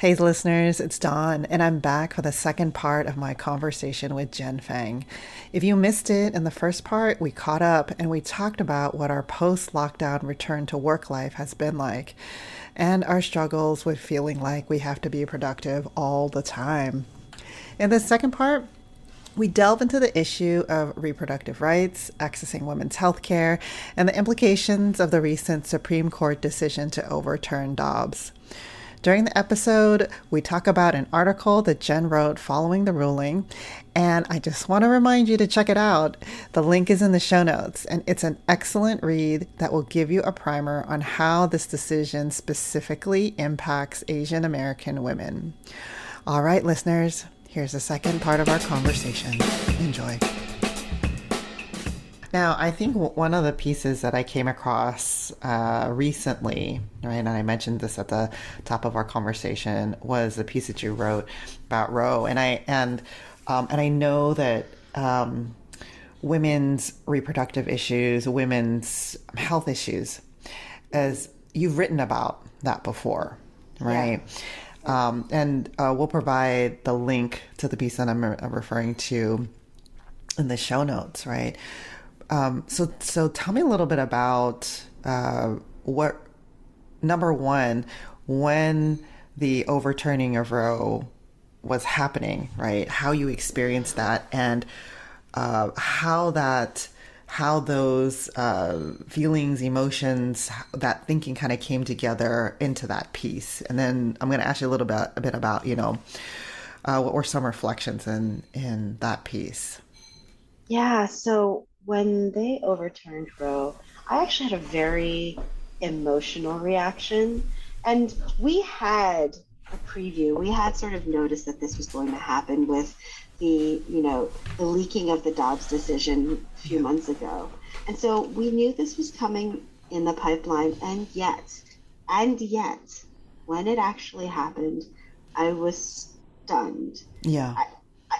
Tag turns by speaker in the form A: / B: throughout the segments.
A: Hey, listeners, it's Dawn, and I'm back for the second part of my conversation with Jen Fang. If you missed it in the first part, we caught up and we talked about what our post lockdown return to work life has been like and our struggles with feeling like we have to be productive all the time. In the second part, we delve into the issue of reproductive rights, accessing women's health care, and the implications of the recent Supreme Court decision to overturn Dobbs. During the episode, we talk about an article that Jen wrote following the ruling, and I just want to remind you to check it out. The link is in the show notes, and it's an excellent read that will give you a primer on how this decision specifically impacts Asian American women. All right, listeners, here's the second part of our conversation. Enjoy. Now, I think one of the pieces that I came across uh, recently, right, and I mentioned this at the top of our conversation, was the piece that you wrote about Roe, and I and um, and I know that um, women's reproductive issues, women's health issues, as you've written about that before, right? Yeah. Um, and uh, we'll provide the link to the piece that I'm referring to in the show notes, right? Um, so, so tell me a little bit about uh, what number one when the overturning of Roe was happening, right? How you experienced that, and uh, how that how those uh, feelings, emotions, that thinking kind of came together into that piece. And then I'm going to ask you a little bit a bit about you know uh, what were some reflections in in that piece.
B: Yeah. So when they overturned Roe, I actually had a very emotional reaction. And we had a preview. We had sort of noticed that this was going to happen with the, you know, the leaking of the Dobbs decision a few months ago. And so we knew this was coming in the pipeline. And yet, and yet, when it actually happened, I was stunned.
A: Yeah.
B: I,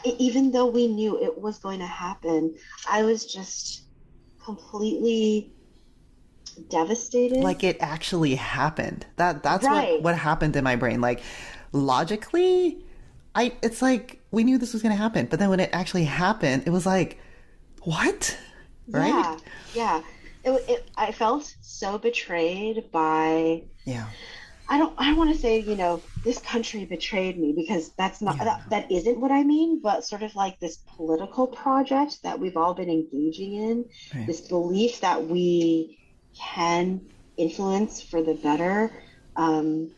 B: even though we knew it was going to happen, I was just completely devastated.
A: Like it actually happened. That that's right. what what happened in my brain. Like logically, I it's like we knew this was going to happen, but then when it actually happened, it was like, what?
B: Right? Yeah, yeah. It, it, I felt so betrayed by
A: yeah
B: I don't I don't want to say, you know, this country betrayed me because that's not yeah. that, that isn't what I mean, but sort of like this political project that we've all been engaging in, right. this belief that we can influence for the better um,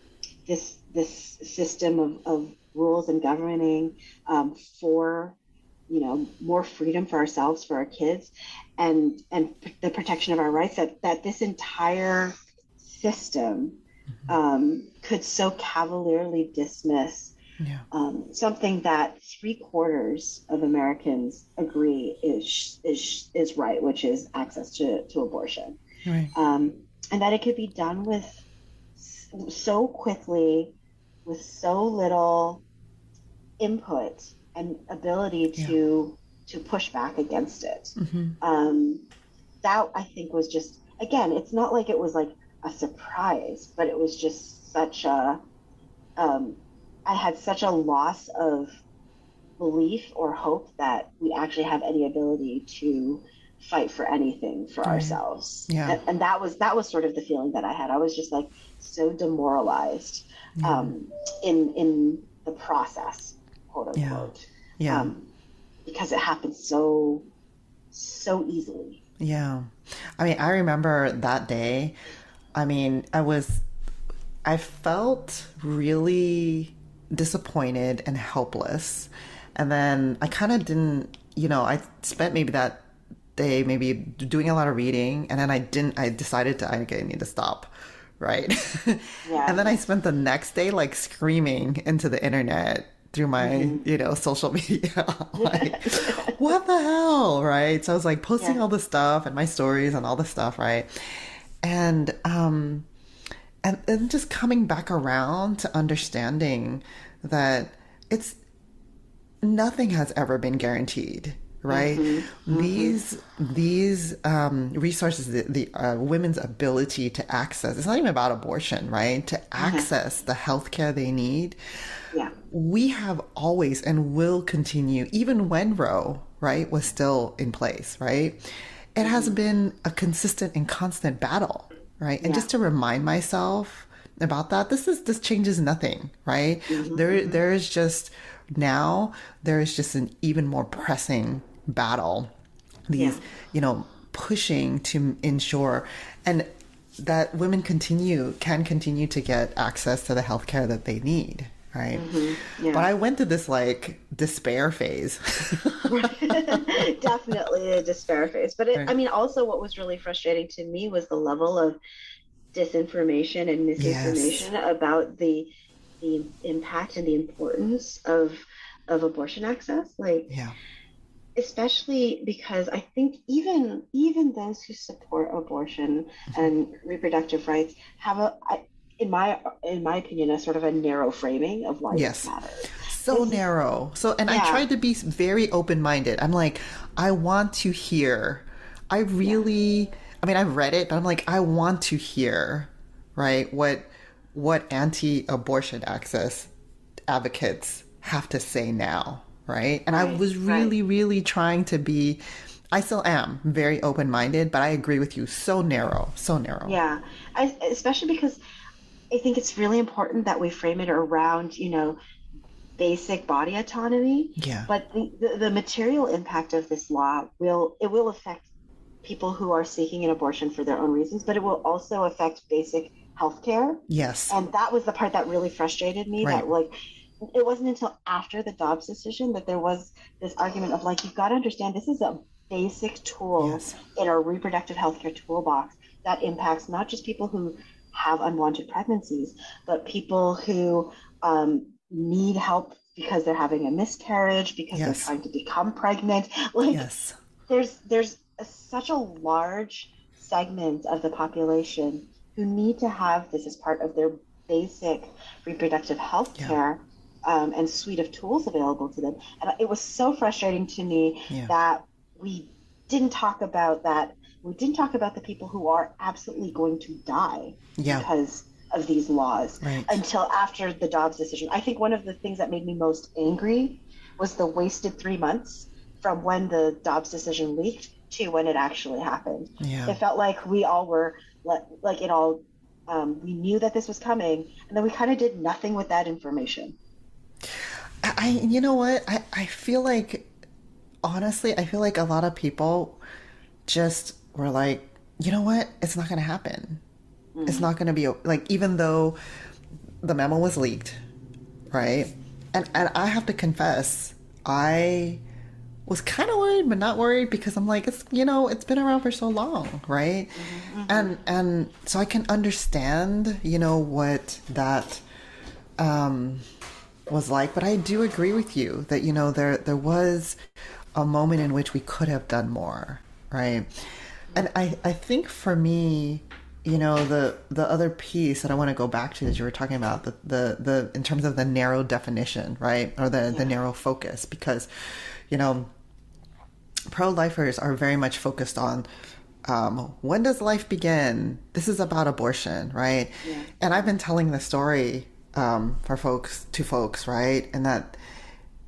B: this this system of, of rules and governing um, for you know more freedom for ourselves for our kids and and the protection of our rights that that this entire system um, could so cavalierly dismiss yeah. um, something that three quarters of Americans agree is is is right, which is access to, to abortion,
A: right.
B: um, and that it could be done with so quickly, with so little input and ability to yeah. to push back against it. Mm-hmm. Um, that I think was just again, it's not like it was like a surprise, but it was just such a, um, I had such a loss of belief or hope that we actually have any ability to fight for anything for ourselves.
A: Yeah.
B: And, and, that was, that was sort of the feeling that I had. I was just like so demoralized yeah. um, in, in the process, quote unquote.
A: Yeah. yeah. Um,
B: because it happened so, so easily.
A: Yeah. I mean, I remember that day I mean, I was, I felt really disappointed and helpless. And then I kind of didn't, you know, I spent maybe that day maybe doing a lot of reading and then I didn't, I decided to, I need to stop. Right. Yeah. and then I spent the next day like screaming into the internet through my, mm-hmm. you know, social media. like, what the hell? Right. So I was like posting yeah. all the stuff and my stories and all the stuff. Right and um and then just coming back around to understanding that it's nothing has ever been guaranteed right? Mm-hmm. These these um, resources, the, the uh, women's ability to access. It's not even about abortion, right? To mm-hmm. access mm-hmm. the health care they need.
B: Yeah.
A: We have always and will continue, even when Roe, right, was still in place, right? It has been a consistent and constant battle, right? And yeah. just to remind myself about that, this is this changes nothing, right? Mm-hmm. There there is just now there is just an even more pressing battle. These, yeah. you know, pushing to ensure and that women continue can continue to get access to the health care that they need right mm-hmm. yeah. but i went through this like despair phase
B: definitely a despair phase but it, right. i mean also what was really frustrating to me was the level of disinformation and misinformation yes. about the the impact and the importance of of abortion access like
A: yeah
B: especially because I think even even those who support abortion mm-hmm. and reproductive rights have a, in my in my opinion, a sort of a narrow framing of why yes. matters.
A: So narrow. So, and yeah. I tried to be very open minded. I'm like, I want to hear. I really. Yeah. I mean, I've read it, but I'm like, I want to hear, right? What what anti-abortion access advocates have to say now right? And right, I was really, right. really trying to be. I still am very open minded, but I agree with you. So narrow, so narrow.
B: Yeah, I, especially because I think it's really important that we frame it around, you know, basic body autonomy.
A: Yeah.
B: But the, the, the material impact of this law will it will affect people who are seeking an abortion for their own reasons, but it will also affect basic health care.
A: Yes.
B: And that was the part that really frustrated me. Right. That like it wasn't until after the Dobbs decision that there was this argument of like, you've got to understand this is a basic tool yes. in our reproductive healthcare toolbox that impacts not just people who have unwanted pregnancies, but people who um, need help because they're having a miscarriage, because yes. they're trying to become pregnant. Like, yes. there's there's a, such a large segment of the population who need to have this as part of their basic reproductive health care. Yeah um, and suite of tools available to them. And it was so frustrating to me yeah. that we didn't talk about that. We didn't talk about the people who are absolutely going to die yeah. because of these laws right. until after the Dobbs decision. I think one of the things that made me most angry was the wasted three months from when the Dobbs decision leaked to when it actually happened.
A: Yeah.
B: It felt like we all were like it all. Um, we knew that this was coming, and then we kind of did nothing with that information.
A: I, you know what? I, I feel like, honestly, I feel like a lot of people just were like, you know what? It's not going to happen. Mm-hmm. It's not going to be like, even though the memo was leaked, right? And, and I have to confess, I was kind of worried, but not worried because I'm like, it's, you know, it's been around for so long, right? Mm-hmm. And, and so I can understand, you know, what that, um, was like. But I do agree with you that you know there there was a moment in which we could have done more, right? And I I think for me, you know the the other piece that I want to go back to that you were talking about the the, the in terms of the narrow definition, right, or the yeah. the narrow focus, because you know pro lifers are very much focused on um, when does life begin? This is about abortion, right? Yeah. And I've been telling the story um, for folks to folks, right? And that,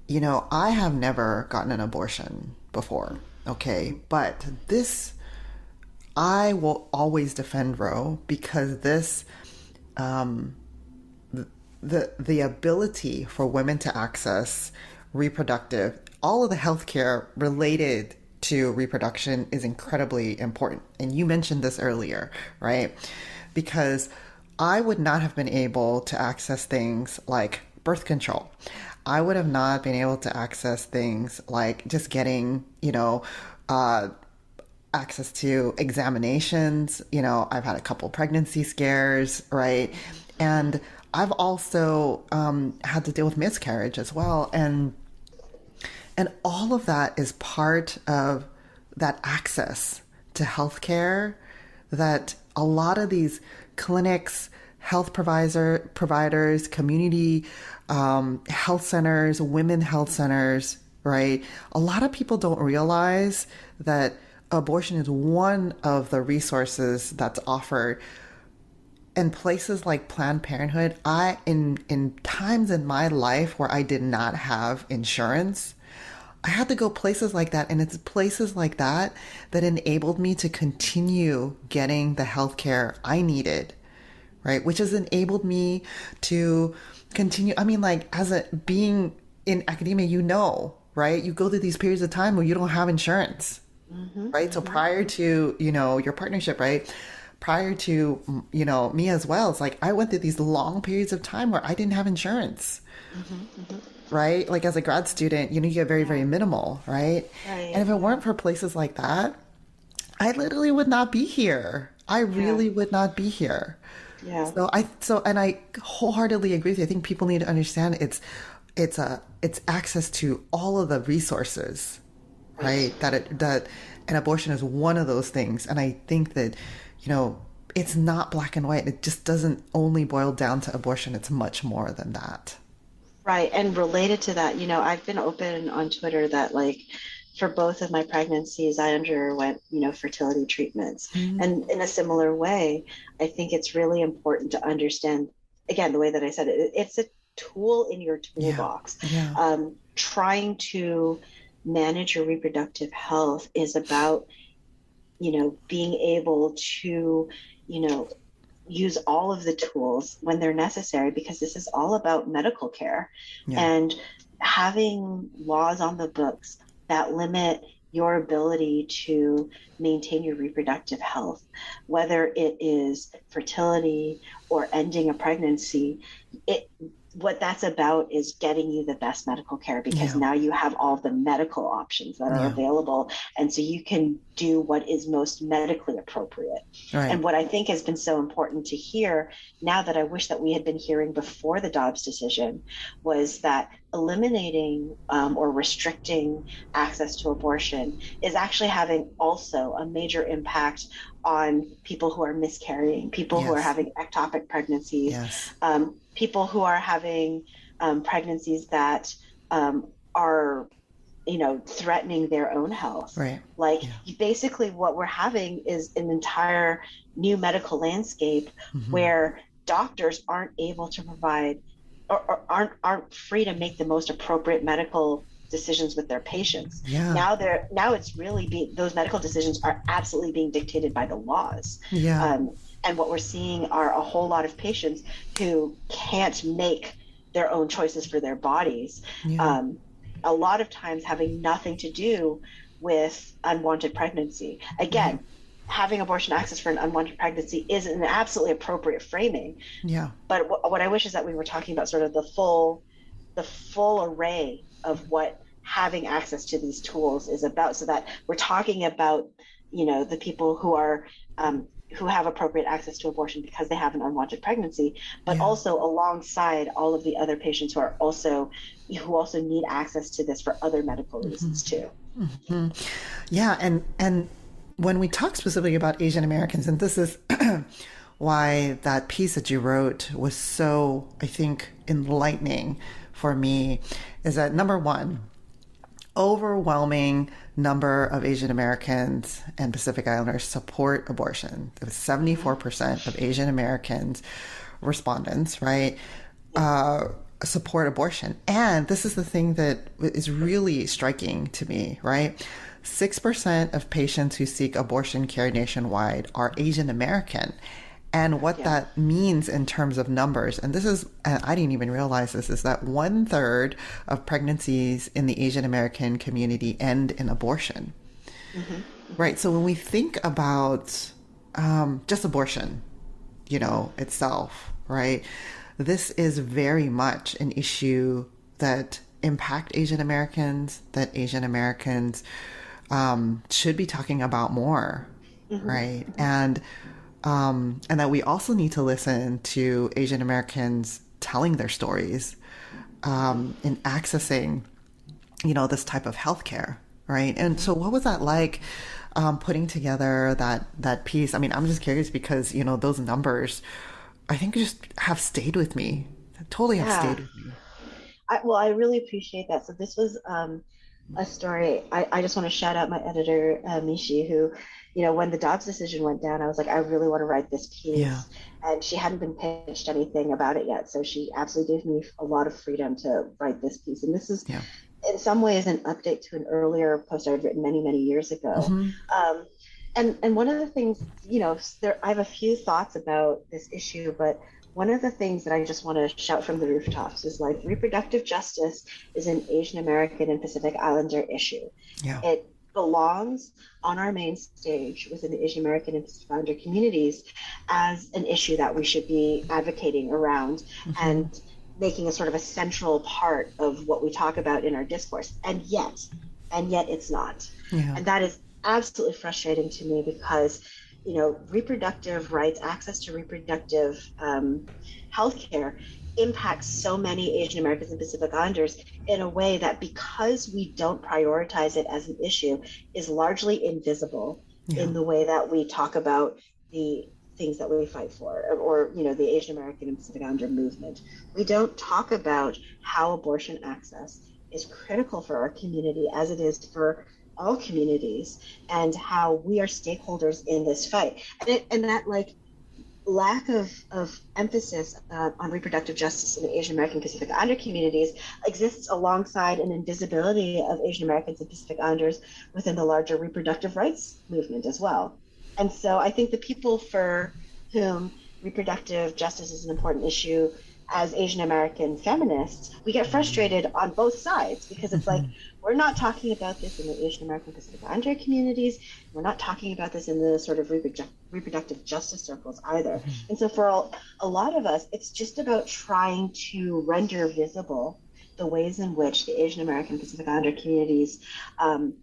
A: you know, I have never gotten an abortion before, okay? But this, I will always defend Roe because this, um, the, the, ability for women to access reproductive, all of the healthcare related to reproduction is incredibly important. And you mentioned this earlier, right? Because I would not have been able to access things like birth control. I would have not been able to access things like just getting, you know, uh, access to examinations. You know, I've had a couple pregnancy scares, right? And I've also um, had to deal with miscarriage as well, and and all of that is part of that access to healthcare that a lot of these clinics, health provider providers, community um, health centers, women health centers right? A lot of people don't realize that abortion is one of the resources that's offered in places like Planned Parenthood, I in in times in my life where I did not have insurance, I had to go places like that and it's places like that that enabled me to continue getting the health care I needed, right? Which has enabled me to continue I mean like as a being in academia, you know, right? You go through these periods of time where you don't have insurance. Mm-hmm, right? So prior to, you know, your partnership, right? prior to you know me as well it's like i went through these long periods of time where i didn't have insurance. Mm-hmm, mm-hmm. right? Like as a grad student you know you get very very minimal right? right. And if it weren't for places like that i literally would not be here. I really yeah. would not be here. Yeah. So i so and i wholeheartedly agree with you. I think people need to understand it's it's a it's access to all of the resources right that it that an abortion is one of those things and i think that you know, it's not black and white. It just doesn't only boil down to abortion. It's much more than that.
B: Right. And related to that, you know, I've been open on Twitter that like for both of my pregnancies, I underwent, you know, fertility treatments. Mm-hmm. And in a similar way, I think it's really important to understand, again, the way that I said it, it's a tool in your toolbox. Yeah. Yeah. Um, trying to manage your reproductive health is about you know, being able to, you know, use all of the tools when they're necessary because this is all about medical care yeah. and having laws on the books that limit your ability to maintain your reproductive health, whether it is fertility or ending a pregnancy, it what that's about is getting you the best medical care because yeah. now you have all the medical options that are yeah. available and so you can do what is most medically appropriate right. and what i think has been so important to hear now that i wish that we had been hearing before the dobbs decision was that eliminating um, or restricting access to abortion is actually having also a major impact on people who are miscarrying people yes. who are having ectopic pregnancies yes. um, people who are having um, pregnancies that um, are you know threatening their own health
A: right
B: like yeah. basically what we're having is an entire new medical landscape mm-hmm. where doctors aren't able to provide or, or, aren't aren't free to make the most appropriate medical decisions with their patients yeah. now they're now it's really being those medical decisions are absolutely being dictated by the laws
A: yeah um,
B: and what we're seeing are a whole lot of patients who can't make their own choices for their bodies. Yeah. Um, a lot of times having nothing to do with unwanted pregnancy. Again, having abortion access for an unwanted pregnancy is an absolutely appropriate framing.
A: Yeah.
B: But w- what I wish is that we were talking about sort of the full, the full array of what having access to these tools is about, so that we're talking about, you know, the people who are um, who have appropriate access to abortion because they have an unwanted pregnancy, but yeah. also alongside all of the other patients who are also who also need access to this for other medical mm-hmm. reasons too.
A: Mm-hmm. Yeah, and and when we talk specifically about Asian Americans, and this is why that piece that you wrote was so, I think, enlightening for me, is that number one, overwhelming number of Asian Americans and Pacific Islanders support abortion. It was 74% of Asian Americans respondents, right, uh, support abortion. And this is the thing that is really striking to me, right? 6% of patients who seek abortion care nationwide are Asian American and what yeah. that means in terms of numbers. And this is, I didn't even realize this, is that one third of pregnancies in the Asian American community end in abortion. Mm-hmm. Right. So when we think about um, just abortion, you know, itself, right, this is very much an issue that impact Asian Americans, that Asian Americans um, should be talking about more. Mm-hmm. Right. And um, and that we also need to listen to Asian Americans telling their stories um, in accessing, you know, this type of healthcare, right? And so, what was that like? Um, putting together that that piece. I mean, I'm just curious because you know those numbers, I think just have stayed with me. Totally have yeah. stayed with me.
B: I, well, I really appreciate that. So this was um, a story. I, I just want to shout out my editor, uh, Mishi, who, you know, when the Dobbs decision went down, I was like, I really want to write this piece. Yeah. And she hadn't been pitched anything about it yet. So she absolutely gave me a lot of freedom to write this piece. And this is, yeah. in some ways, an update to an earlier post I had written many, many years ago. Mm-hmm. Um, and, and one of the things, you know, there, I have a few thoughts about this issue, but one of the things that I just want to shout from the rooftops is like reproductive justice is an Asian American and Pacific Islander issue. Yeah. It belongs on our main stage within the Asian American and Pacific Islander communities as an issue that we should be advocating around mm-hmm. and making a sort of a central part of what we talk about in our discourse. And yet, and yet it's not. Yeah. And that is absolutely frustrating to me because you know, reproductive rights, access to reproductive um, health care impacts so many Asian Americans and Pacific Islanders in a way that because we don't prioritize it as an issue is largely invisible yeah. in the way that we talk about the things that we fight for or, or, you know the Asian American and Pacific Islander movement. We don't talk about how abortion access is critical for our community as it is for all communities and how we are stakeholders in this fight. And, it, and that like lack of, of emphasis uh, on reproductive justice in Asian American Pacific Islander communities exists alongside an invisibility of Asian Americans and Pacific Islanders within the larger reproductive rights movement as well. And so I think the people for whom reproductive justice is an important issue as Asian American feminists, we get frustrated on both sides because it's like we're not talking about this in the Asian American Pacific Islander communities. We're not talking about this in the sort of reprodu- reproductive justice circles either. Mm-hmm. And so for a, a lot of us, it's just about trying to render visible the ways in which the Asian American Pacific Islander communities um,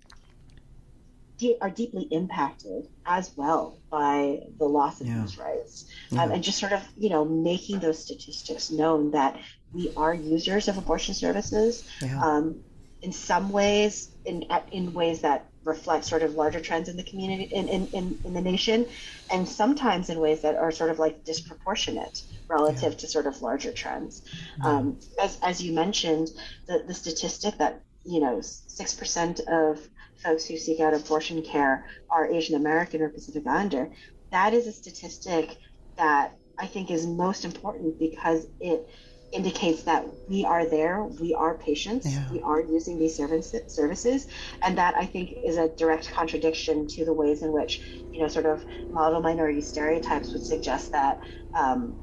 B: are deeply impacted as well by the loss of yeah. these rights yeah. um, and just sort of you know making those statistics known that we are users of abortion services yeah. um, in some ways in in ways that reflect sort of larger trends in the community in, in, in, in the nation and sometimes in ways that are sort of like disproportionate relative to sort of larger trends um, as, as you mentioned the, the statistic that you know 6% of folks who seek out abortion care are Asian American or Pacific Islander, that is a statistic that I think is most important because it indicates that we are there, we are patients, yeah. we are using these services, and that I think is a direct contradiction to the ways in which you know sort of model minority stereotypes would suggest that um,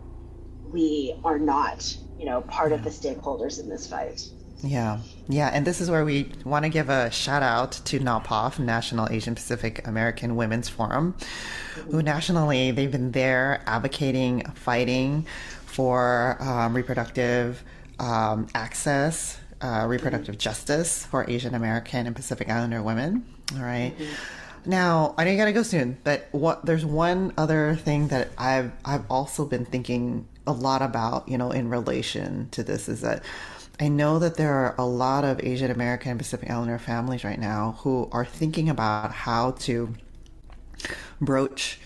B: we are not you know part yeah. of the stakeholders in this fight.
A: Yeah, yeah, and this is where we want to give a shout out to NAPAWF, National Asian Pacific American Women's Forum, who nationally they've been there advocating, fighting for um, reproductive um, access, uh, reproductive justice for Asian American and Pacific Islander women. All right? mm-hmm. Now, I know you gotta go soon, but what there's one other thing that I've I've also been thinking a lot about, you know, in relation to this is that I know that there are a lot of Asian American and Pacific Islander families right now who are thinking about how to broach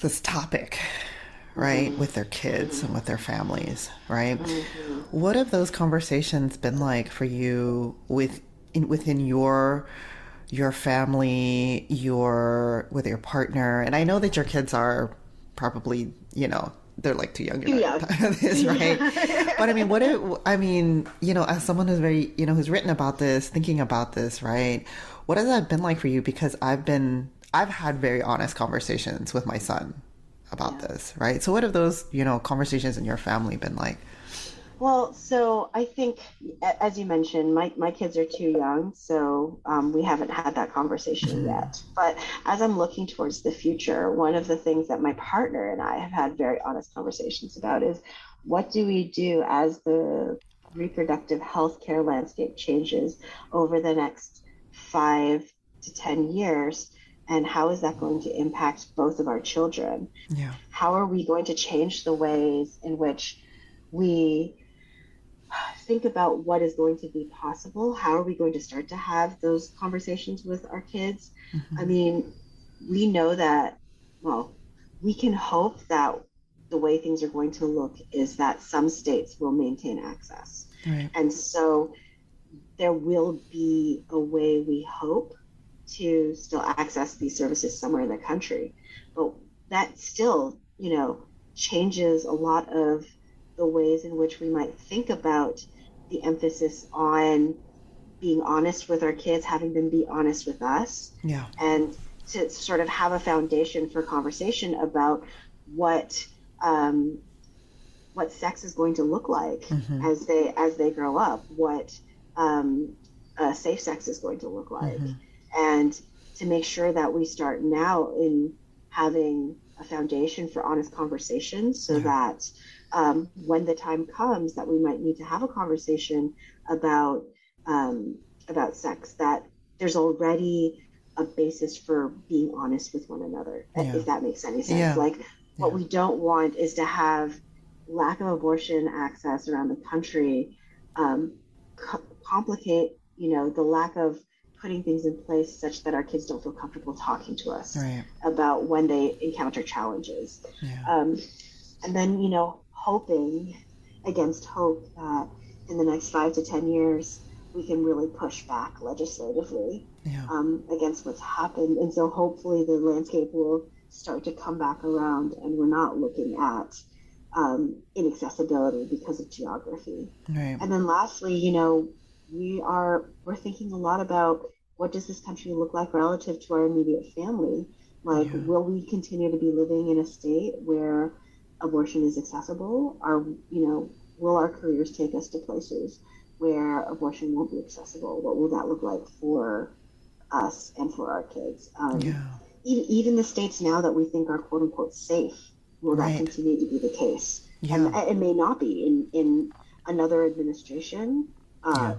A: this topic, right, mm-hmm. with their kids and with their families, right? Mm-hmm. What have those conversations been like for you with in, within your your family, your with your partner? And I know that your kids are probably, you know, they're like too young. Yeah. this, right? but I mean, what it, I mean, you know, as someone who's very, you know, who's written about this, thinking about this, right? What has that been like for you? Because I've been, I've had very honest conversations with my son about yeah. this, right? So what have those, you know, conversations in your family been like?
B: Well, so I think, as you mentioned, my, my kids are too young, so um, we haven't had that conversation mm-hmm. yet. But as I'm looking towards the future, one of the things that my partner and I have had very honest conversations about is what do we do as the reproductive health care landscape changes over the next five to 10 years? And how is that going to impact both of our children? Yeah. How are we going to change the ways in which we think about what is going to be possible. How are we going to start to have those conversations with our kids? Mm-hmm. I mean, we know that, well, we can hope that the way things are going to look is that some states will maintain access. Right. And so there will be a way we hope to still access these services somewhere in the country. But that still, you know, changes a lot of the ways in which we might think about the emphasis on being honest with our kids, having them be honest with us.
A: Yeah.
B: And to sort of have a foundation for conversation about what um, what sex is going to look like mm-hmm. as they as they grow up, what um, uh, safe sex is going to look like, mm-hmm. and to make sure that we start now in having a foundation for honest conversations, so yeah. that um, when the time comes that we might need to have a conversation about um, about sex, that there's already a basis for being honest with one another, yeah. if that makes any sense. Yeah. Like, what we don't want is to have lack of abortion access around the country um, co- complicate, you know, the lack of putting things in place such that our kids don't feel comfortable talking to us
A: right.
B: about when they encounter challenges.
A: Yeah.
B: Um, and then, you know, hoping against hope that in the next five to 10 years, we can really push back legislatively
A: yeah.
B: um, against what's happened. And so hopefully the landscape will start to come back around and we're not looking at um, inaccessibility because of geography.
A: Right.
B: And then lastly, you know, we are we're thinking a lot about what does this country look like relative to our immediate family? Like, yeah. will we continue to be living in a state where abortion is accessible? Are you know, will our careers take us to places where abortion won't be accessible? What will that look like for us and for our kids?
A: Um, yeah.
B: even, even the states now that we think are quote unquote safe, will right. that continue to be the case?
A: Yeah.
B: And it may not be in, in another administration. Uh,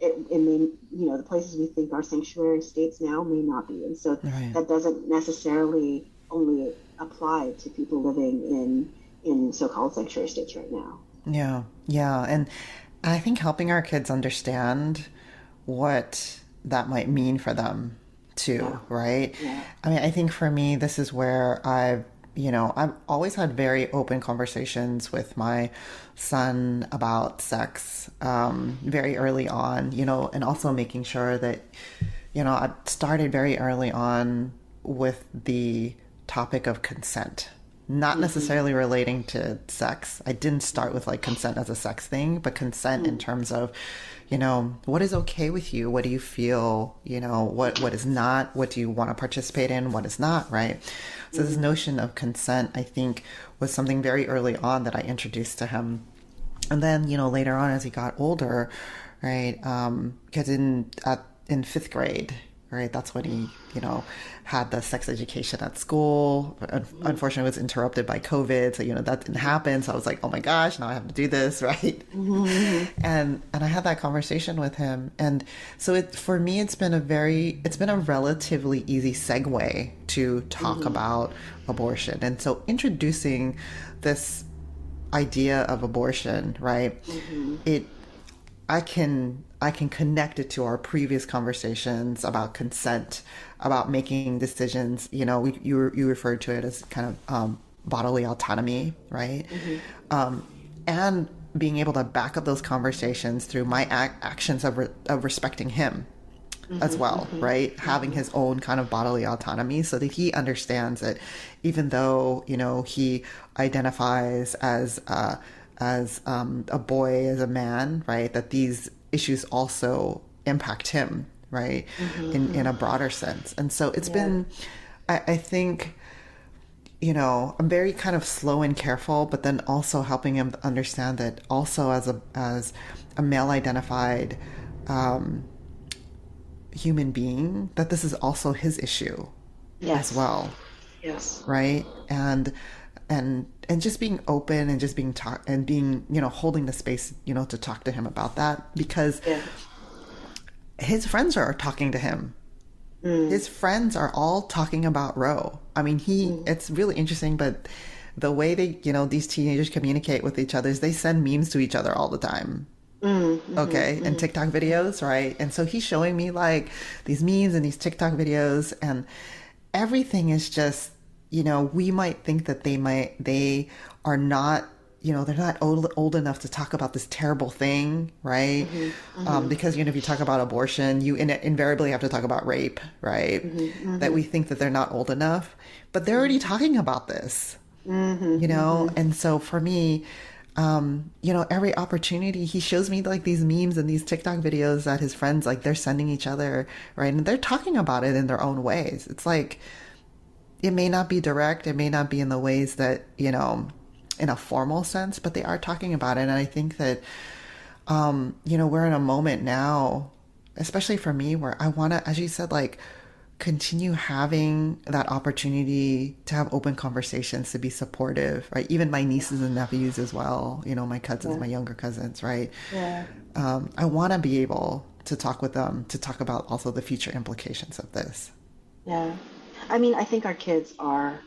B: yeah. It, it, may, you know, the places we think are sanctuary states now may not be. And so
A: right.
B: that doesn't necessarily only apply to people living in, in so-called sanctuary states right now.
A: Yeah. Yeah. And I think helping our kids understand what that might mean for them too,
B: yeah.
A: right?
B: Yeah.
A: I mean, I think for me, this is where I've, you know, I've always had very open conversations with my son about sex um, very early on, you know, and also making sure that, you know, I started very early on with the topic of consent not mm-hmm. necessarily relating to sex. I didn't start with like consent as a sex thing, but consent mm-hmm. in terms of, you know, what is okay with you? What do you feel? You know, what what is not? What do you want to participate in? What is not? Right. So mm-hmm. this notion of consent, I think, was something very early on that I introduced to him, and then you know later on as he got older, right? Um, because in at in fifth grade, right? That's when he, you know, had the sex education at school. Unfortunately, it was interrupted by COVID, so you know that didn't happen. So I was like, oh my gosh, now I have to do this, right? Mm-hmm. And and I had that conversation with him, and so it for me, it's been a very, it's been a relatively easy segue to talk mm-hmm. about abortion, and so introducing this idea of abortion, right?
B: Mm-hmm.
A: It, I can I can connect it to our previous conversations about consent, about making decisions. You know, we, you you referred to it as kind of um, bodily autonomy, right?
B: Mm-hmm.
A: Um, and being able to back up those conversations through my ac- actions of, re- of respecting him mm-hmm, as well, mm-hmm, right? Mm-hmm. Having his own kind of bodily autonomy so that he understands that even though, you know, he identifies as, uh, as um, a boy, as a man, right? That these issues also impact him, right? Mm-hmm. In in a broader sense. And so it's yeah. been I, I think you know, I'm very kind of slow and careful, but then also helping him understand that also as a as a male identified um, human being, that this is also his issue
B: yes.
A: as well.
B: Yes.
A: Right. And and and just being open and just being talk and being you know holding the space you know to talk to him about that because
B: yeah.
A: his friends are talking to him
B: mm.
A: his friends are all talking about roe i mean he mm. it's really interesting but the way they you know these teenagers communicate with each other is they send memes to each other all the time
B: Mm, mm-hmm,
A: okay,
B: mm-hmm.
A: and TikTok videos, right? And so he's showing me like these memes and these TikTok videos, and everything is just you know, we might think that they might they are not you know they're not old, old enough to talk about this terrible thing right mm-hmm, mm-hmm. Um, because you know if you talk about abortion you in, invariably have to talk about rape right mm-hmm, mm-hmm. that we think that they're not old enough but they're already talking about this
B: mm-hmm,
A: you know and so for me um, you know, every opportunity he shows me like these memes and these TikTok videos that his friends like they're sending each other, right? And they're talking about it in their own ways. It's like it may not be direct, it may not be in the ways that, you know, in a formal sense, but they are talking about it. And I think that, um, you know, we're in a moment now, especially for me, where I want to, as you said, like, continue having that opportunity to have open conversations to be supportive right? Even my nieces and nephews as well you know my cousins yeah. my younger cousins right?
B: Yeah.
A: Um, i want to be able to talk with them to talk about also the future implications of this.
B: Yeah i mean i think our kids are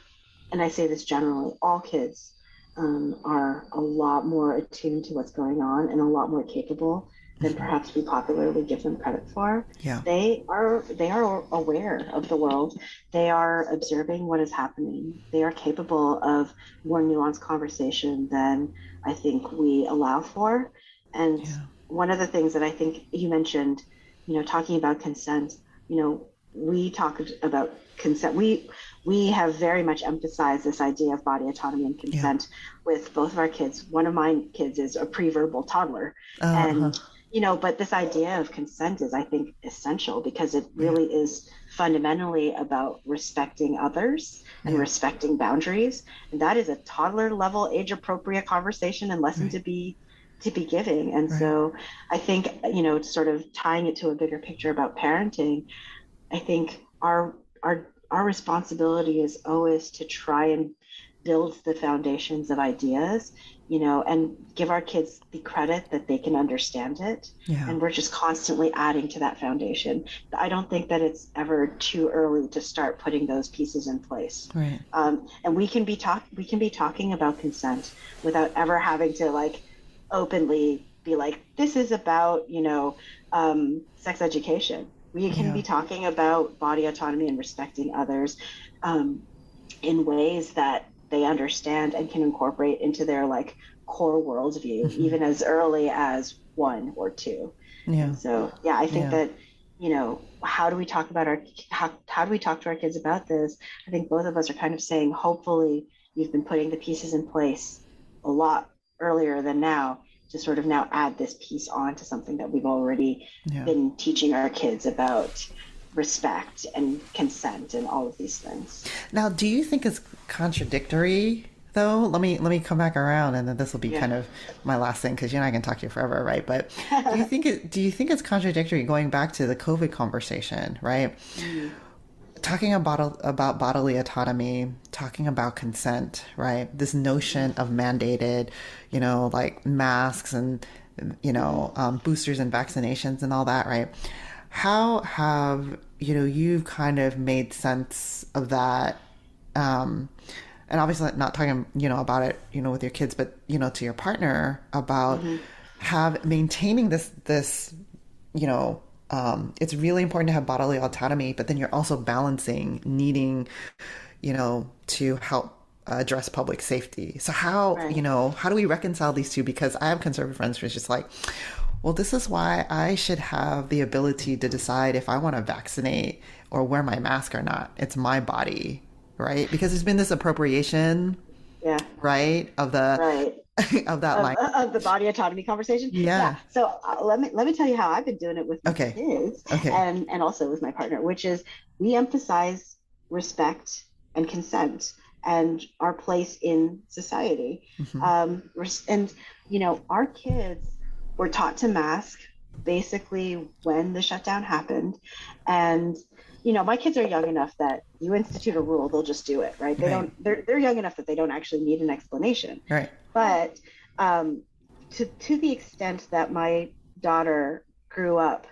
B: and i say this generally all kids um, are a lot more attuned to what's going on and a lot more capable than perhaps we popularly give them credit for.
A: Yeah.
B: They are they are aware of the world. They are observing what is happening. They are capable of more nuanced conversation than I think we allow for. And yeah. one of the things that I think you mentioned, you know, talking about consent, you know, we talk about consent. We we have very much emphasized this idea of body autonomy and consent yeah. with both of our kids. One of my kids is a pre-verbal toddler, uh-huh. and you know but this idea of consent is i think essential because it really yeah. is fundamentally about respecting others and yeah. respecting boundaries and that is a toddler level age appropriate conversation and lesson right. to be to be giving and right. so i think you know sort of tying it to a bigger picture about parenting i think our our our responsibility is always to try and build the foundations of ideas you know, and give our kids the credit that they can understand it.
A: Yeah.
B: And we're just constantly adding to that foundation. I don't think that it's ever too early to start putting those pieces in place.
A: Right.
B: Um, and we can be talk we can be talking about consent without ever having to like openly be like, this is about, you know, um, sex education. We can yeah. be talking about body autonomy and respecting others um, in ways that they understand and can incorporate into their like core worldview, mm-hmm. even as early as one or two.
A: Yeah.
B: So yeah, I think yeah. that you know how do we talk about our how, how do we talk to our kids about this? I think both of us are kind of saying hopefully you've been putting the pieces in place a lot earlier than now to sort of now add this piece on to something that we've already yeah. been teaching our kids about respect and consent and all of these things.
A: Now, do you think it's contradictory though? Let me let me come back around, and then this will be yeah. kind of my last thing because you know I can talk to you forever, right? But do you think it? Do you think it's contradictory going back to the COVID conversation, right? Mm-hmm. Talking about about bodily autonomy, talking about consent, right? This notion of mandated, you know, like masks and you know um, boosters and vaccinations and all that, right? how have you know you've kind of made sense of that um and obviously not talking you know about it you know with your kids but you know to your partner about mm-hmm. have maintaining this this you know um it's really important to have bodily autonomy but then you're also balancing needing you know to help address public safety so how right. you know how do we reconcile these two because i have conservative friends who's just like well, this is why I should have the ability to decide if I want to vaccinate or wear my mask or not. It's my body, right? Because there's been this appropriation,
B: yeah,
A: right, of the
B: right
A: of that line
B: of the body autonomy conversation.
A: Yeah. yeah.
B: So uh, let me let me tell you how I've been doing it with my
A: okay.
B: kids,
A: okay.
B: and and also with my partner, which is we emphasize respect and consent and our place in society. Mm-hmm. Um, and you know, our kids were taught to mask basically when the shutdown happened. And, you know, my kids are young enough that you institute a rule, they'll just do it, right? They right. don't, they're, they're young enough that they don't actually need an explanation.
A: Right.
B: But um, to, to the extent that my daughter grew up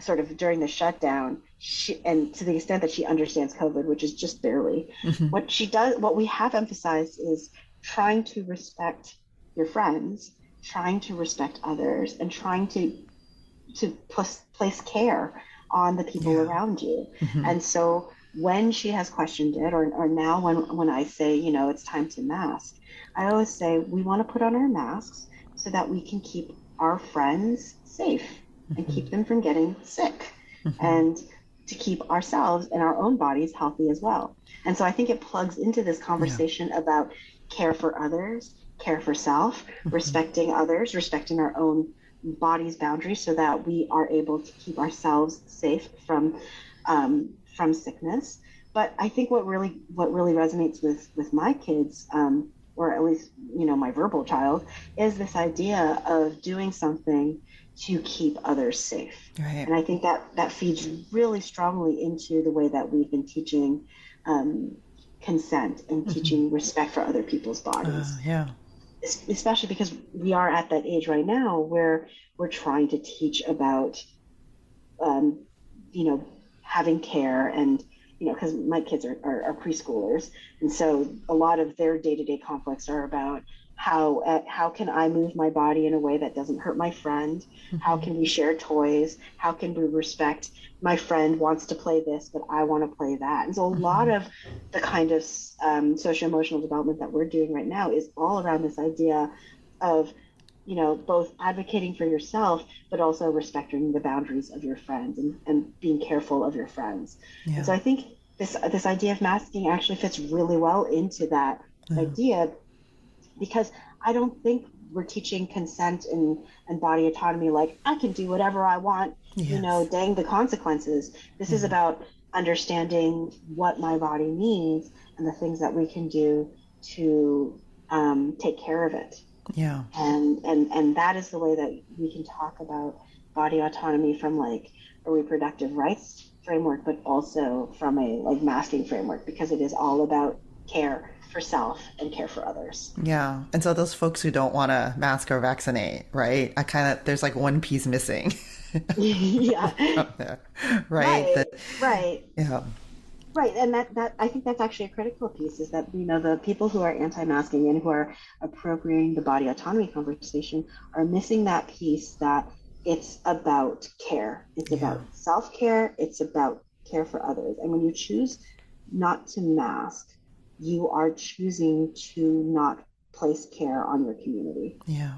B: sort of during the shutdown, she, and to the extent that she understands COVID, which is just barely, mm-hmm. what she does, what we have emphasized is trying to respect your friends trying to respect others and trying to to place, place care on the people yeah. around you. Mm-hmm. And so when she has questioned it, or, or now when, when I say, you know, it's time to mask, I always say we want to put on our masks so that we can keep our friends safe mm-hmm. and keep them from getting sick mm-hmm. and to keep ourselves and our own bodies healthy as well. And so I think it plugs into this conversation yeah. about care for others, care for self, mm-hmm. respecting others, respecting our own body's boundaries so that we are able to keep ourselves safe from um, from sickness. But I think what really what really resonates with with my kids, um, or at least you know my verbal child, is this idea of doing something to keep others safe. Right. And I think that that feeds really strongly into the way that we've been teaching um, consent and mm-hmm. teaching respect for other people's bodies.
A: Uh, yeah.
B: Especially because we are at that age right now where we're trying to teach about, um, you know, having care and you know because my kids are, are, are, preschoolers. And so a lot of their day-to-day conflicts are about how uh, how can i move my body in a way that doesn't hurt my friend mm-hmm. how can we share toys how can we respect my friend wants to play this but i want to play that and so a mm-hmm. lot of the kind of um, social emotional development that we're doing right now is all around this idea of you know both advocating for yourself but also respecting the boundaries of your friends and, and being careful of your friends yeah. so i think this this idea of masking actually fits really well into that mm-hmm. idea because I don't think we're teaching consent and, and body autonomy like I can do whatever I want, yes. you know, dang the consequences. This is about understanding what my body needs and the things that we can do to um, take care of it.
A: Yeah.
B: And, and and that is the way that we can talk about body autonomy from like a reproductive rights framework, but also from a like masking framework because it is all about care for self and care for others.
A: Yeah. And so those folks who don't want to mask or vaccinate, right? I kind of, there's like one piece missing.
B: yeah.
A: There,
B: right. Right. That, right.
A: Yeah.
B: Right, and that, that I think that's actually a critical piece is that you know the people who are anti-masking and who are appropriating the body autonomy conversation are missing that piece that it's about care. It's yeah. about self-care. It's about care for others. And when you choose not to mask, you are choosing to not place care on your community.
A: Yeah.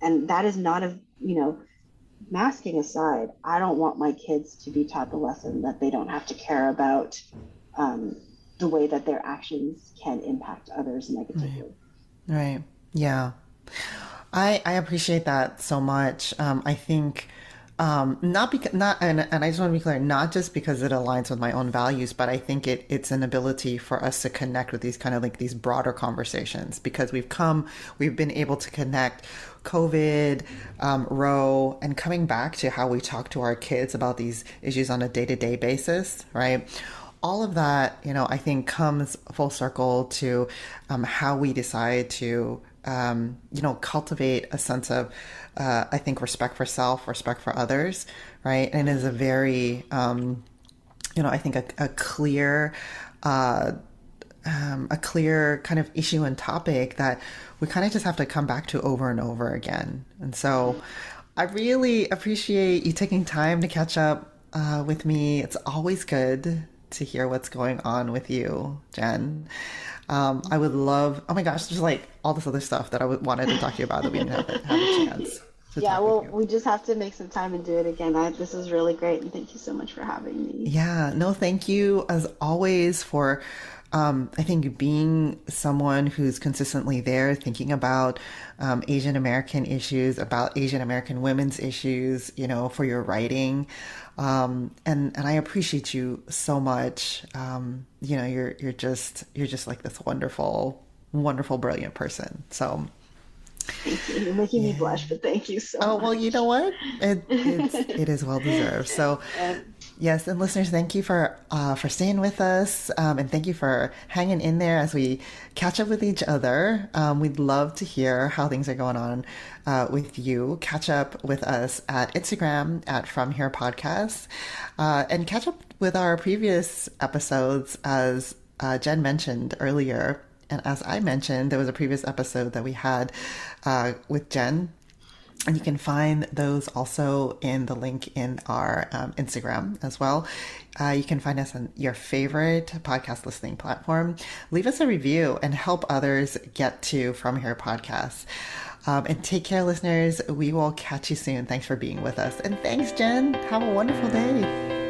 B: And that is not a, you know, masking aside, I don't want my kids to be taught the lesson that they don't have to care about um, the way that their actions can impact others negatively.
A: Right. right. Yeah. I, I appreciate that so much. Um, I think um, not because not and, and I just want to be clear, not just because it aligns with my own values, but I think it it's an ability for us to connect with these kind of like these broader conversations because we've come, we've been able to connect COVID, um, Roe, and coming back to how we talk to our kids about these issues on a day to day basis, right? all of that, you know, I think comes full circle to um, how we decide to um, you know, cultivate a sense of, uh, I think, respect for self, respect for others, right? And is a very, um, you know, I think a, a clear, uh, um, a clear kind of issue and topic that we kind of just have to come back to over and over again. And so I really appreciate you taking time to catch up uh, with me. It's always good to hear what's going on with you, Jen. Um, I would love, oh my gosh, there's like all this other stuff that I wanted to talk to you about that we didn't have, have a chance.
B: yeah, well, we just have to make some time and do it again. I, this is really great, and thank you so much for having me.
A: Yeah, no, thank you as always for. Um, I think being someone who's consistently there, thinking about um, Asian American issues, about Asian American women's issues, you know, for your writing. Um, and and I appreciate you so much. Um, you know, you're you're just you're just like this wonderful, wonderful, brilliant person. So.
B: Thank you. You're making yeah. me blush, but thank you so.
A: Oh
B: much.
A: well, you know what? It it's, it is well deserved. So. Yes, and listeners, thank you for uh, for staying with us, um, and thank you for hanging in there as we catch up with each other. Um, we'd love to hear how things are going on uh, with you. Catch up with us at Instagram at From Here Podcast, uh, and catch up with our previous episodes as uh, Jen mentioned earlier, and as I mentioned, there was a previous episode that we had uh, with Jen And you can find those also in the link in our um, Instagram as well. Uh, you can find us on your favorite podcast listening platform. Leave us a review and help others get to From Here podcasts. Um, and take care, listeners. We will catch you soon. Thanks for being with us. And thanks, Jen. Have a wonderful day.